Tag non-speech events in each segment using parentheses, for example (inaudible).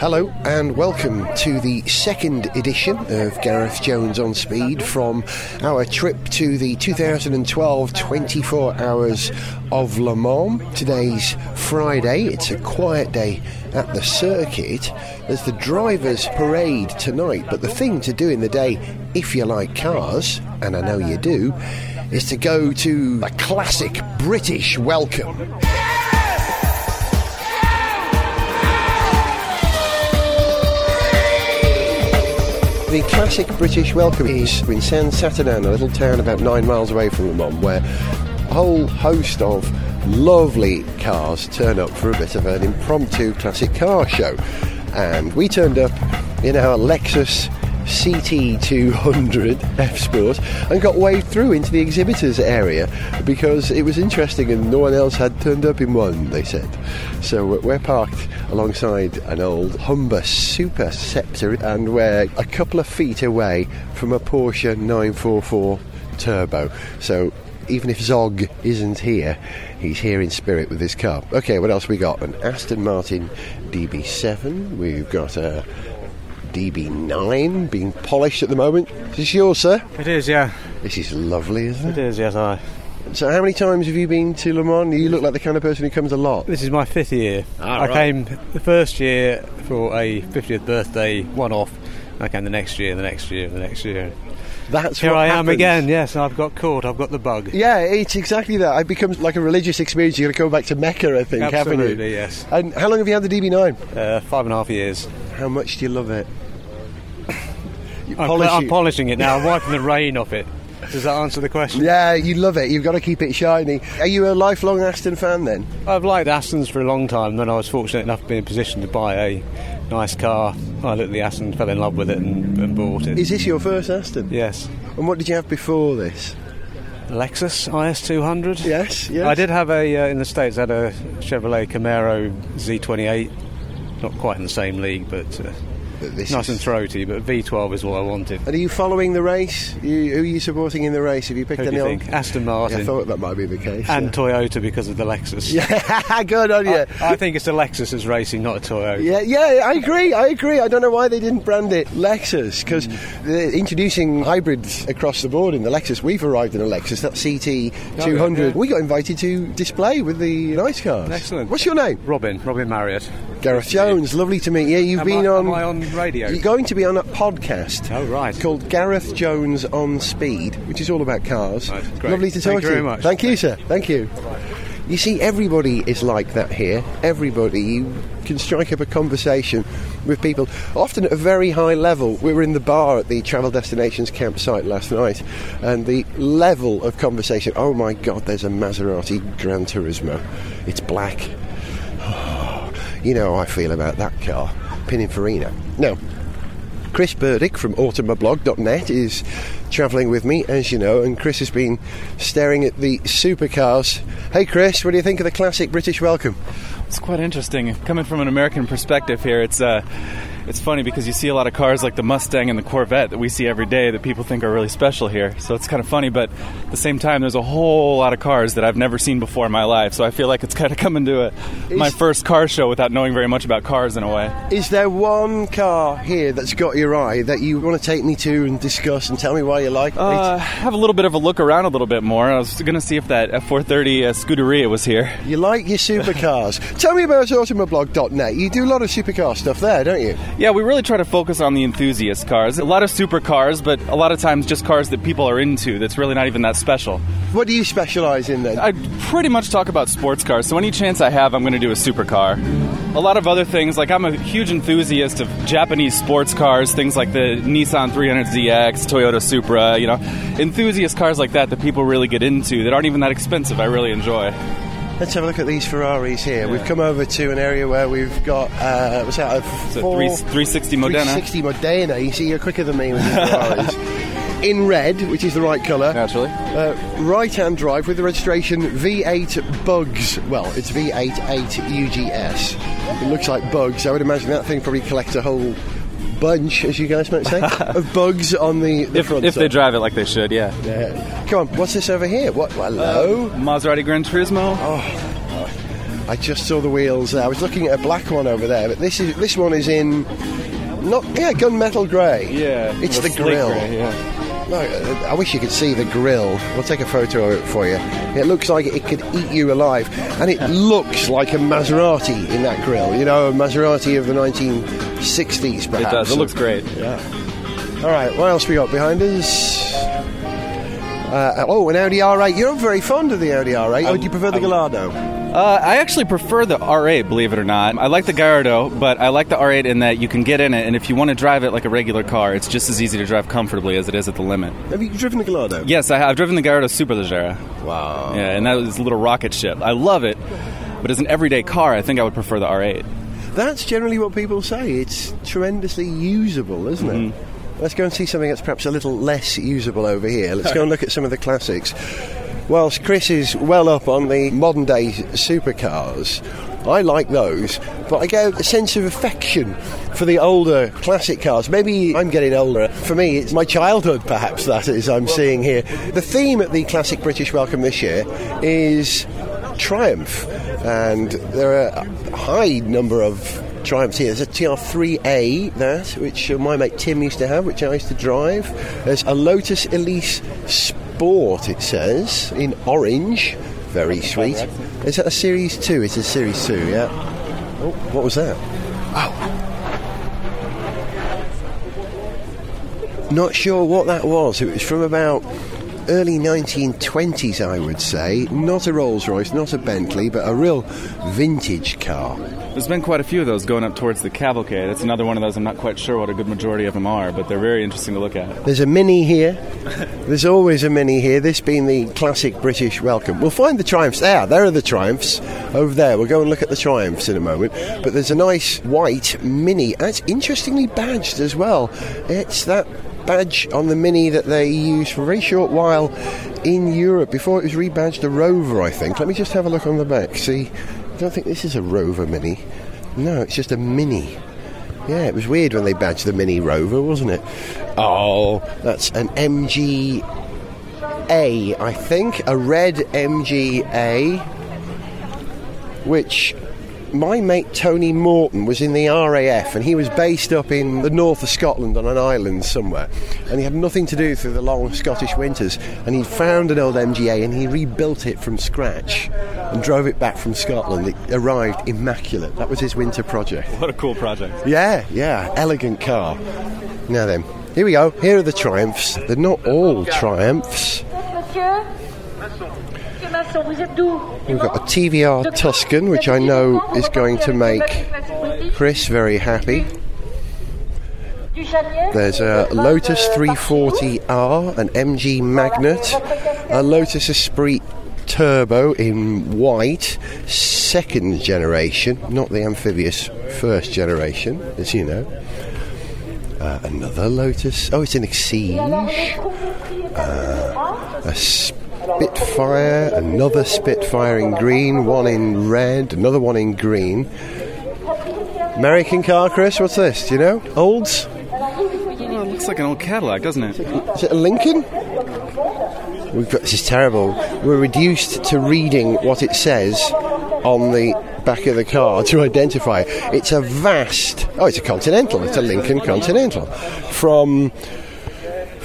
Hello and welcome to the second edition of Gareth Jones on Speed from our trip to the 2012 24 Hours of Le Mans. Today's Friday, it's a quiet day at the circuit. There's the drivers' parade tonight, but the thing to do in the day, if you like cars, and I know you do, is to go to a classic British welcome. The classic British welcome is in Saint Saturnin, a little town about nine miles away from Le Mans, where a whole host of lovely cars turn up for a bit of an impromptu classic car show. And we turned up in our Lexus CT200 F Sport and got waved through into the exhibitors area because it was interesting and no one else had turned up in one, they said. So we're parked alongside an old Humber Super Scepter and we're a couple of feet away from a Porsche 944 Turbo. So even if Zog isn't here, he's here in spirit with his car. Okay, what else we got? An Aston Martin DB7. We've got a DB9 being polished at the moment. Is this yours, sir? It is, yeah. This is lovely, isn't it? It is, yes, I. So, how many times have you been to Le Mans? You look like the kind of person who comes a lot. This is my fifth year. Ah, I right. came the first year for a 50th birthday one off. I came the next year, the next year, the next year. That's Here I am again, yes, I've got caught, I've got the bug. Yeah, it's exactly that. It becomes like a religious experience. You're going to go back to Mecca, I think, haven't you? Absolutely, yes. And how long have you had the DB9? Uh, five and a half years. How much do you love it? You I'm, polish I'm polishing it now, I'm (laughs) wiping the rain off it. Does that answer the question? Yeah, you love it. You've got to keep it shiny. Are you a lifelong Aston fan then? I've liked Astons for a long time, then I was fortunate enough to be in a position to buy a nice car. I looked at the Aston, fell in love with it, and, and bought it. Is this your first Aston? yes. And what did you have before this? Lexus IS200. Yes, yes. I did have a uh, in the states. I had a Chevrolet Camaro Z28. Not quite in the same league, but uh, But this nice is- and throaty. But V12 is what I wanted. And are you following the race? You, who are you supporting in the race? Have you picked Who any you? Aston Yeah, Martin I thought that might be the case. and yeah. Toyota because of the Lexus. (laughs) Yeah, (laughs) good on you. I, I think it's the Lexus is racing, not a Toyota. Yeah, yeah, I agree. I agree. I don't know why they didn't brand it Lexus because Mm. they're introducing hybrids across the board in the Lexus. We've arrived in a Lexus, that CT 200. Oh, yeah. We got invited to display with the nice cars. Excellent. What's your name? Robin, Robin Marriott. Gareth Jones. Lovely to meet you. You've Am been I- on. am I on radio? You're going to be on a podcast. Oh, right. Called Gareth Jones on Speed, which is all about cars. Right. Lovely to talk Thank to you very much. Thank you, sir. Thank you. You see, everybody is like that here. Everybody. You can strike up a conversation with people, often at a very high level. We were in the bar at the Travel Destinations campsite last night, and the level of conversation oh my god, there's a Maserati Gran Turismo. It's black. (sighs) You know how I feel about that car, Pininfarina. Now, Chris Burdick from automoblog.net is travelling with me, as you know, and Chris has been staring at the supercars. Hey, Chris, what do you think of the classic British welcome? It's quite interesting. Coming from an American perspective here, it's uh, it's funny because you see a lot of cars like the Mustang and the Corvette that we see every day that people think are really special here. So it's kind of funny, but at the same time, there's a whole lot of cars that I've never seen before in my life. So I feel like it's kind of coming to a, my first car show without knowing very much about cars in a way. Is there one car here that's got your eye that you want to take me to and discuss and tell me why you like it? Uh, have a little bit of a look around a little bit more. I was going to see if that F430 uh, Scuderia was here. You like your supercars. (laughs) tell me about automoblog.net. You do a lot of supercar stuff there, don't you? Yeah, we really try to focus on the enthusiast cars. A lot of supercars, but a lot of times just cars that people are into that's really not even that special. What do you specialise in then? I pretty much talk about sports cars, so any chance I have, I'm going to do a supercar. A lot of other things, like I'm a huge enthusiast of Japanese sports cars, things like the Nissan 300ZX, Toyota Supra, you know, enthusiast cars like that that people really get into that aren't even that expensive. I really enjoy. Let's have a look at these Ferraris here. We've come over to an area where we've got, uh, what's that, a So four- three, 360 Modena. 360 Modena. You see, you're quicker than me with these Ferraris. (laughs) In red, which is the right colour. Naturally. Uh, right-hand drive with the registration V8 Bugs. Well, it's V88 UGS. It looks like bugs. I would imagine that thing probably collects a whole bunch, as you guys might say, (laughs) of bugs on the, the If, front. if they drive it like they should, yeah. Yeah. Come on, what's this over here? What? Hello. Uh, Maserati Gran Turismo. Oh. I just saw the wheels. I was looking at a black one over there, but this is this one is in not yeah gunmetal grey. Yeah, it's the the grill. grey, yeah. No, uh, I wish you could see the grill. We'll take a photo of it for you. It looks like it could eat you alive, and it (laughs) looks like a Maserati in that grill. You know, a Maserati of the 1960s, perhaps. It does. It looks great. Yeah. All right, what else we got behind us? Uh, oh, an Audi R8. You're very fond of the Audi R8. or do you prefer the Gallardo? Uh, I actually prefer the R8, believe it or not. I like the Gallardo, but I like the R8 in that you can get in it, and if you want to drive it like a regular car, it's just as easy to drive comfortably as it is at the limit. Have you driven the Gallardo? Yes, I have. I've driven the Gallardo Superleggera. Wow. Yeah, and that was a little rocket ship. I love it, but as an everyday car, I think I would prefer the R8. That's generally what people say. It's tremendously usable, isn't it? Let's go and see something that's perhaps a little less usable over here. Let's go and look at some of the classics. Whilst Chris is well up on the modern day supercars, I like those, but I get a sense of affection for the older classic cars. Maybe I'm getting older. For me, it's my childhood, perhaps, that is, I'm seeing here. The theme at the Classic British Welcome this year is triumph, and there are a high number of Triumphs here. There's a TR3A, that, which uh, my mate Tim used to have, which I used to drive. There's a Lotus Elise Sport, it says, in orange. Very sweet. Is that a Series 2? It's a Series 2, yeah. Oh, what was that? Oh. Not sure what that was. It was from about early 1920s, I would say. Not a Rolls Royce, not a Bentley, but a real vintage car. There's been quite a few of those going up towards the cavalcade. That's another one of those. I'm not quite sure what a good majority of them are, but they're very interesting to look at. There's a Mini here. There's always a Mini here. This being the classic British welcome. We'll find the Triumphs there. There are the Triumphs over there. We'll go and look at the Triumphs in a moment. But there's a nice white Mini. That's interestingly badged as well. It's that badge on the Mini that they used for a very short while in Europe before it was rebadged a Rover, I think. Let me just have a look on the back. See, don't think this is a Rover Mini. No, it's just a Mini. Yeah, it was weird when they badged the Mini Rover, wasn't it? Oh, that's an MG A, I think, a red MGA, which my mate Tony Morton was in the RAF and he was based up in the north of Scotland on an island somewhere and he had nothing to do through the long Scottish winters and he found an old MGA and he rebuilt it from scratch and drove it back from Scotland. It arrived immaculate. That was his winter project. What a cool project. Yeah, yeah, elegant car. Now then, here we go. Here are the Triumphs. They're not all Triumphs. Monsieur We've got a TVR Tuscan, which I know is going to make Chris very happy. There's a Lotus 340R, an MG Magnette, a Lotus Esprit Turbo in white, second generation, not the amphibious first generation, as you know. Uh, another Lotus. Oh, it's an Exige. Uh, a Spitfire, another Spitfire in green, one in red, another one in green. American car, Chris. What's this? Do you know? Olds? Oh, it looks like an old Cadillac, doesn't it? Is it a Lincoln? We've got, this is terrible. We're reduced to reading what it says on the back of the car to identify. it. It's a vast. Oh, it's a Continental. It's a Lincoln Continental from.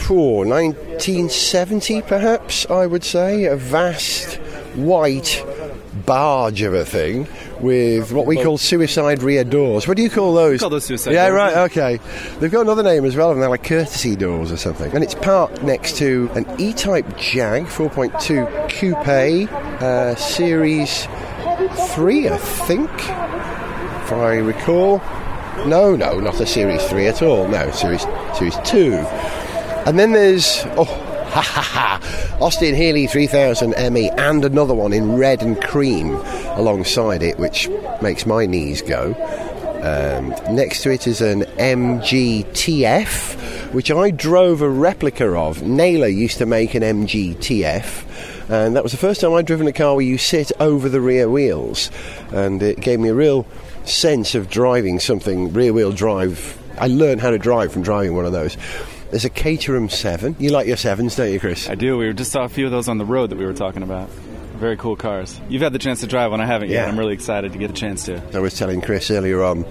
Oh, 1970, perhaps, I would say. A vast white barge of a thing with what we call suicide rear doors. What do you call those? call those suicide Yeah, doors, right, okay. They've got another name as well, and they're like courtesy doors or something. And it's parked next to an E-Type Jag 4.2 Coupe uh, Series 3, I think, if I recall. No, no, not a Series 3 at all. No, Series, series 2. And then there's, oh, (laughs) ha ha ha, Austin Healey 3000 ME and another one in red and cream alongside it, which makes my knees go. Um, next to it is an MG TF, which I drove a replica of. Naylor used to make an MG TF, and that was the first time I'd driven a car where you sit over the rear wheels, and it gave me a real sense of driving something rear wheel drive. I learned how to drive from driving one of those. There's a Caterham 7. You like your 7s, don't you, Chris? I do. We just saw a few of those on the road that we were talking about. Very cool cars. You've had the chance to drive one. I haven't yet. Yeah. I'm really excited to get a chance to. I was telling Chris earlier on.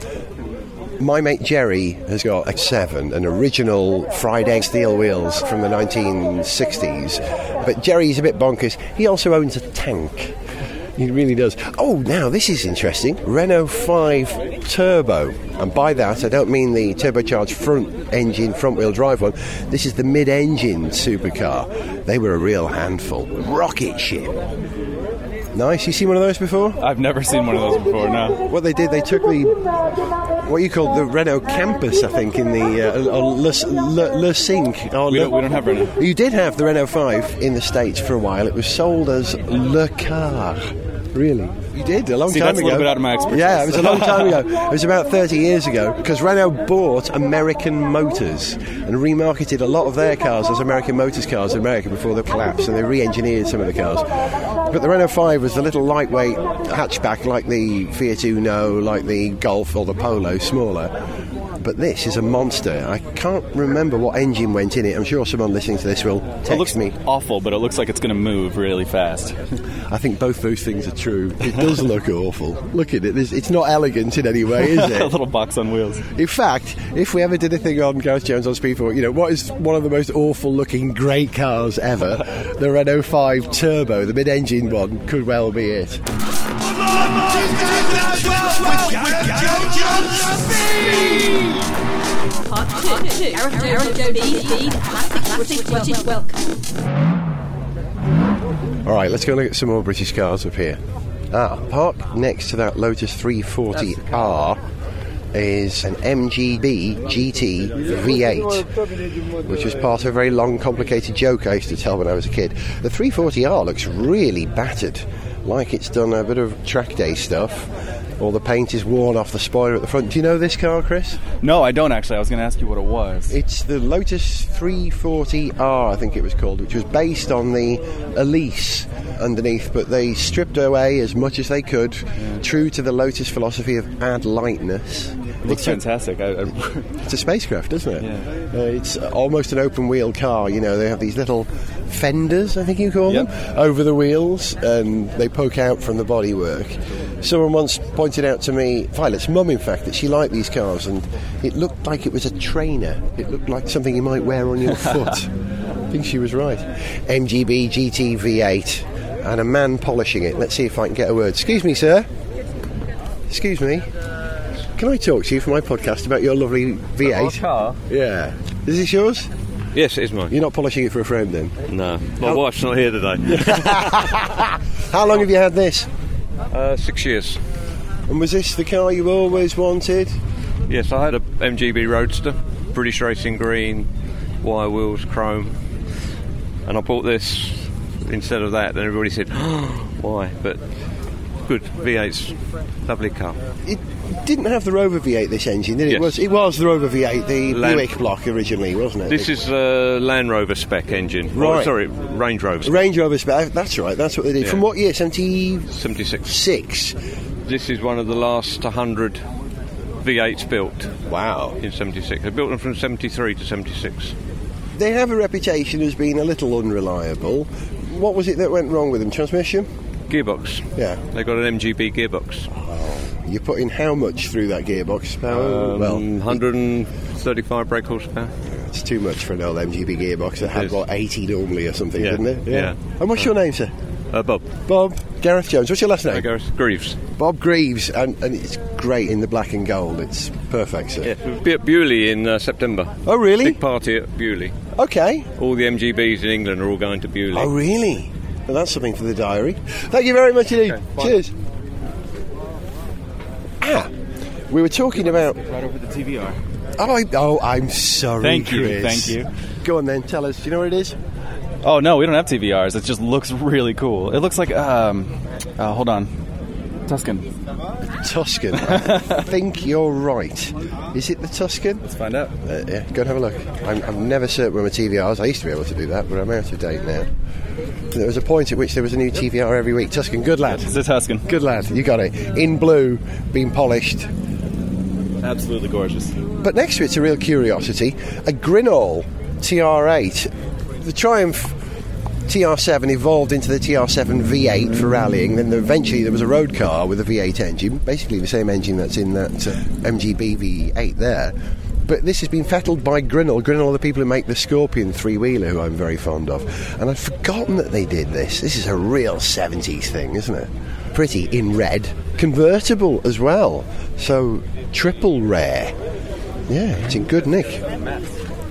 My mate Jerry has got a seven, an original fried egg steel wheels from the 1960s. But Jerry's a bit bonkers. He also owns a tank. He really does. Oh, now this is interesting. Renault 5 Turbo. And by that, I don't mean the turbocharged front engine, front wheel drive one. This is the mid engine supercar. They were a real handful. Rocket ship. Nice. You seen one of those before? I've never seen one of those before. No. What they did, they took the what you call the Renault Campus, I think, in the uh, or Le, Le, Le Cinq. Or We Le- don't, we don't have Renault. You did have the Renault 5 in the States for a while. It was sold as Le Car. Really? You did, a long See, time that's a ago. little bit out of my expertise. Yeah, it was a long time ago. It was about 30 years ago because Renault bought American Motors and remarketed a lot of their cars as American Motors cars in America before the collapse, and they re engineered some of the cars. But the Renault 5 was the little lightweight hatchback like the Fiat Uno, like the Golf or the Polo, smaller. But this is a monster. I can't remember what engine went in it. I'm sure someone listening to this will text It looks me. awful, but it looks like it's going to move really fast. I think both those things are true. It does (laughs) look awful. Look at it. It's not elegant in any way, is it? (laughs) a little box on wheels. In fact, if we ever did a thing on Gareth Jones on Speedport, you know, what is one of the most awful looking great cars ever? (laughs) The Renault 5 Turbo, the mid engine one, could well be it. Part two. Gareth Gareth Jones Speed Classic British Welcome. All right, let's go look at some more British cars up here. Ah, parked next to that Lotus 340R is an MGB GT V8, which was part of a very long, complicated joke I used to tell when I was a kid. The 340R looks really battered, like it's done a bit of track day stuff. All the paint is worn off the spoiler at the front. Do you know this car, Chris? No, I don't actually. I was going to ask you what it was. It's the Lotus 340R, I think it was called, which was based on the Elise underneath, but they stripped away as much as they could, true to the Lotus philosophy of add lightness. It looks It's fantastic. (laughs) It's a spacecraft, doesn't it? Yeah. Uh, it's almost an open wheel car. You know, they have these little fenders, I think you call Yep. them, over the wheels, and they poke out from the bodywork. Someone once pointed out to me, Violet's mum, in fact, that she liked these cars, and it looked like it was a trainer. It looked like something you might wear on your (laughs) foot. I think she was right. MGB GT V8, and a man polishing it. Let's see if I can get a word. Excuse me, sir. Excuse me. Can I talk to you for my podcast about your lovely V8? car? Yeah. Is this yours? Yes, it is mine. You're not polishing it for a friend then? No, my How- wife's not here today. (laughs) How long have you had this? uh, six years. And was this the car you always wanted? Yes, I had a MGB Roadster, British Racing Green, wire wheels, chrome, and I bought this instead of that. And everybody said, (gasps) "Why?" But good V8's lovely car. It didn't have the Rover V8, this engine, did it? Yes. was, it was the Rover V8, the Land- Buick block originally, wasn't it? This is a Land Rover spec engine. Oh, sorry, Range Rover. Spec. Range Rover spec. That's right, that's what they did. Yeah. From what year? 70... 76? 76. This is one of the last 100 V8s built Wow. in 76. They built them from 73 to 76. They have a reputation as being a little unreliable. What was it that went wrong with them? Transmission? Gearbox. Yeah. They got an MGB gearbox. Oh. You put in how much through that gearbox? Power? Um, well, 135 brake horsepower. it's too much for an old MGB gearbox It had, what, 80 normally or something, Yeah, didn't it? yeah. And what's your name, sir? Uh, Bob. Bob Gareth Jones. What's your last name? Uh, Gareth Greaves. Bob Greaves, and, and it's great in the black and gold. It's perfect, sir. Yeah, we'll be at Beaulieu in uh, September. Oh, really? Big party at Beaulieu. Okay. All the MGBs in England are all going to Beaulieu. Oh, really? Well, that's something for the diary. Thank you very much indeed. Okay. Cheers. Ah, we were talking about. right over the TVR. Oh, I, oh, I'm sorry, Thank you, Chris. thank you. Go on then, tell us. Do you know what it is? Oh no, we don't have TVRs. It just looks really cool. It looks like um, uh, hold on, Tuscan. Tuscan. (laughs) I think you're right. Is it the Tuscan? Let's find out. Uh, yeah, go and have a look. I'm, I'm never certain where my TVR is. I used to be able to do that, but I'm out of date now. There was a point at which there was a new TVR every week. Tuscan, good lad. It's a Tuscan. Good lad, you got it. In blue, being polished. Absolutely gorgeous. But next to it's a real curiosity a Grinnall TR8. The Triumph TR7 evolved into the TR7 V8 for rallying. Then eventually there was a road car with a V8 engine, basically the same engine that's in that uh, MGB V8 there. But this has been fettled by Grinnall. Grinnall are the people who make the Scorpion three wheeler, who I'm very fond of. And I'd forgotten that they did this. This is a real 70s thing, isn't it? Pretty in red. Convertible as well. So triple rare. Yeah, it's in good nick.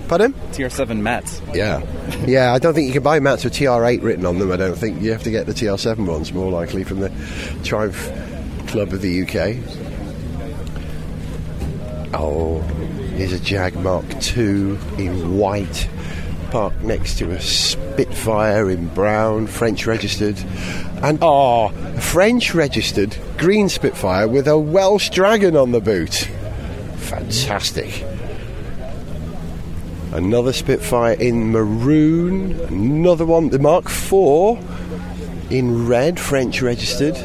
Pardon? TR7 mats. Yeah. Yeah, I don't think you can buy mats with TR8 written on them. I don't think you have to get the TR7 ones, more likely from the Triumph Club of the UK. Oh, here's a Jag Mark II in white, parked next to a Spitfire in brown, French registered. And, oh, a French registered green Spitfire with a Welsh Dragon on the boot. Fantastic. Another Spitfire in maroon. Another one, the Mark IV in red, French registered.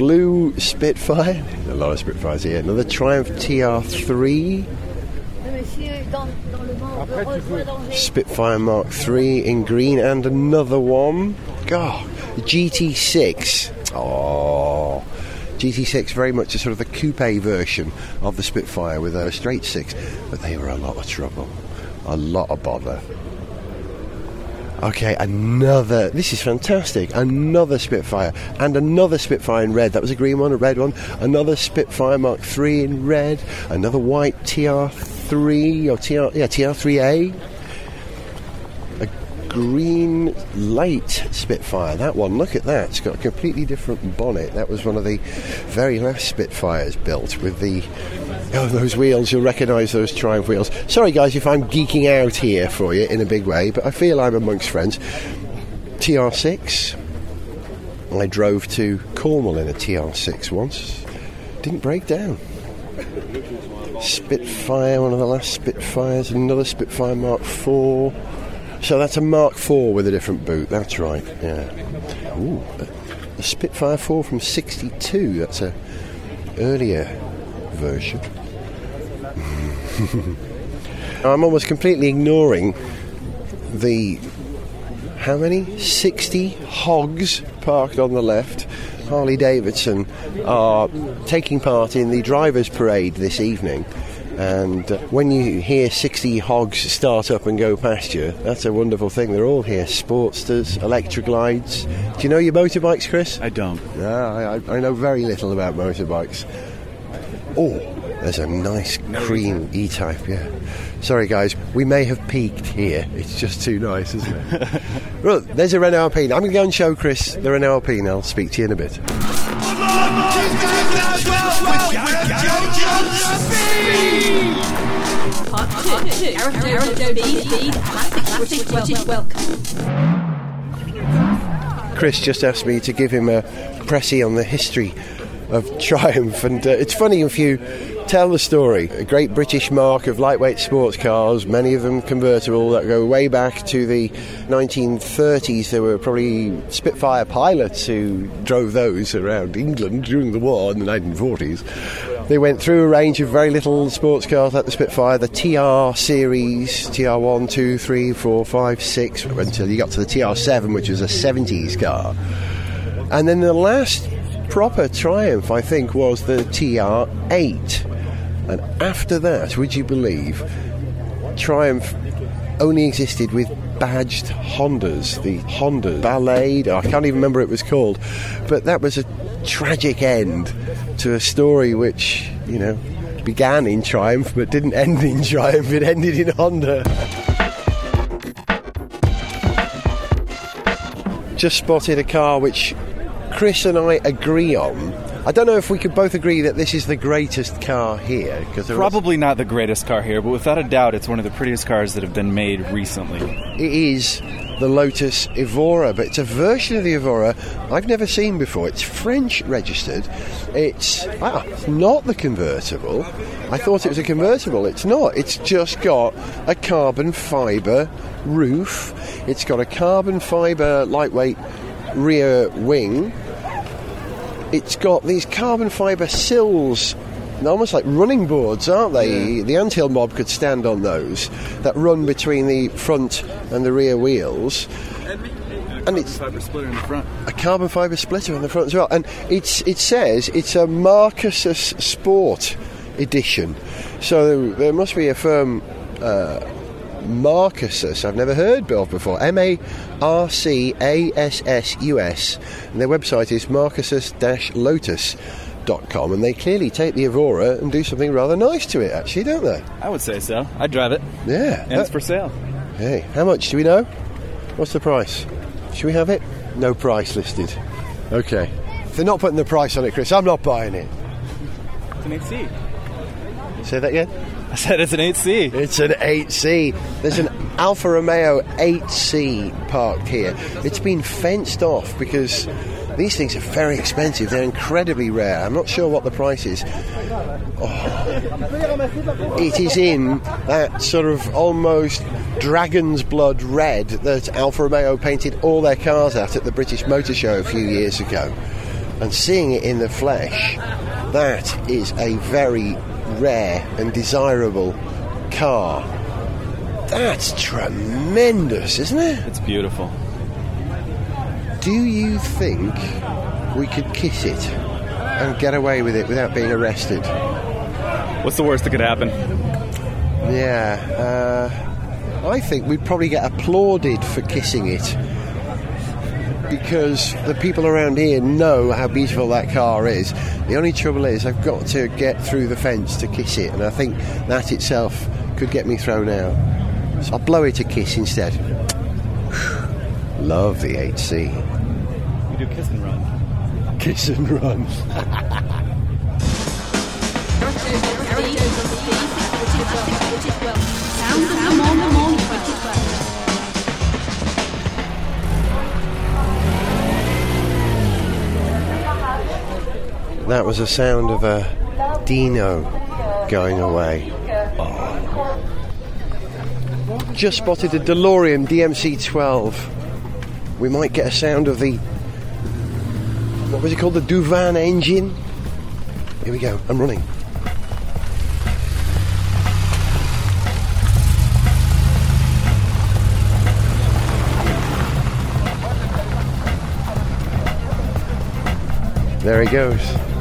Blue Spitfire. A lot of Spitfires here. Another Triumph TR3. Spitfire Mark III in green. And another one. God, the GT6. Oh. GT6 very much a sort of the coupe version of the Spitfire with a straight six, but they were a lot of trouble, a lot of bother. Okay, another. This is fantastic. Another Spitfire and another Spitfire in red. That was a green one, a red one. Another Spitfire Mark III in red. Another white TR3 or TR yeah TR3A. A green light Spitfire. That one. Look at that. It's got a completely different bonnet. That was one of the very last Spitfires built with the Oh, those wheels, you'll recognise those Triumph wheels. Sorry, guys, if I'm geeking out here for you in a big way, but I feel I'm amongst friends. TR6. I drove to Cornwall in a TR6 once. Didn't break down. Spitfire, one of the last Spitfires, another Spitfire Mark IV. So that's a Mark IV with a different boot, that's right, yeah. Ooh, a, Spitfire 4 from 62, that's a earlier version. (laughs) I'm almost completely ignoring the how many 60 hogs parked on the left. Harley Davidson are taking part in the drivers' parade this evening. And uh, when you hear 60 hogs start up and go past you, that's a wonderful thing. They're all here Sportsters, Electra Glides. Do you know your motorbikes, Chris? I don't. No, I, I- I know very little about motorbikes. Oh, there's a nice cream E type, yeah. Sorry, guys, we may have peaked here. It's just too nice, isn't it? (laughs) well, there's a Renault Alpine. I'm going to go and show Chris the Renault Alpine. I'll speak to you in a bit. Part two. two. Gareth Jody. Speed. Classic British British welcome. Chris just asked me to give him a pressy on the history of (laughs) Triumph, and uh, it's funny if you tell the story. A great British marque of lightweight sports cars, many of them convertible, that go way back to the 1930s. There were probably Spitfire pilots who drove those around England during the war in the 1940s. They went through a range of very little sports cars like the Spitfire, the TR series, TR1, 2, 3, 4, 5, 6, until you got to the TR7, which was a 70s car. And then the last proper Triumph, I think, was the TR8. And after that, would you believe, Triumph only existed with badged Hondas, the Honda Ballade. I can't even remember it was called, but that was a tragic end to a story which, you know, began in Triumph but didn't (laughs) end in Triumph. It ended in Honda. Just spotted a car which Chris and I agree on. I don't know if we could both agree that this is the greatest car here because Probably not the greatest car here, but without a doubt, it's one of the prettiest cars that have been made recently. it is the Lotus Evora, but it's a version of the Evora I've never seen before. It's French registered. It's ah, it's not the convertible. I thought it was a convertible. It's not. It's just got a carbon fibre roof. It's got a carbon fibre lightweight rear wing. It's got these carbon fibre sills they're almost like running boards, aren't they? The anthill mob could stand on those that run between the front and the rear wheels. And it's Fiber splitter in the front. a carbon fibre splitter in the front as well. And it's it says it's a Marcus Sport edition. So there must be a firm uh, Marcus I've never heard of before. M A R C A S S U S. And their website is marcus-lotus.com and they clearly take the Evora and do something rather nice to it actually, don't they? I would say so. I'd drive it. Yeah. And it's for sale. Hey, how much do we know? What's the price? Should we have it? No price listed. Okay. If they're not putting the price on it, Chris, I'm not buying it. It's an 8C. Say that again? I said it's an 8C. It's an 8C. There's an Alfa Romeo 8C parked here. It's been fenced off because these things are very expensive. They're incredibly rare. I'm not sure what the price is. Oh. It is in that sort of almost dragon's blood red that Alfa Romeo painted all their cars at at the British Motor Show a few years ago. And seeing it in the flesh, that is a very rare and desirable car. That's tremendous, isn't it? It's beautiful. Do you think we could kiss it and get away with it without being arrested? What's the worst that could happen? Yeah, uh, I think we'd probably get applauded for kissing it because the people around here know how beautiful that car is. The only trouble is, I've got to get through the fence to kiss it, and I think that itself could get me thrown out. So I'll blow it a kiss instead. Love the 8C. We do kiss and run. Kiss and run. Gareth Jones on speed. British, British Welcome. Sound of the morning, That was a sound of a Dino going away. Oh. Just spotted a DeLorean DMC 12. We might get a sound of the. What was it called? The Douvrin engine? Here we go. I'm running. There he goes.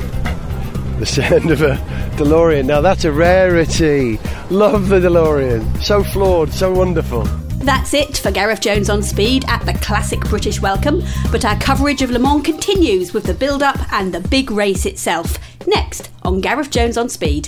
The (laughs) sound of a DeLorean. Now that's a rarity. Love the DeLorean. So flawed, so wonderful. That's it for Gareth Jones on speed at the classic British Welcome, but our coverage of Le Mans continues with the build up and the big race itself. Next on Gareth Jones on speed.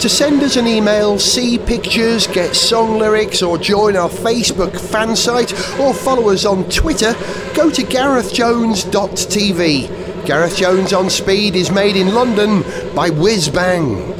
To send us an email, see pictures, get song lyrics, or join our Facebook fan site, or follow us on Twitter, go to garethjones.tv. Gareth Jones on Speed is made in London by Whiz Bang.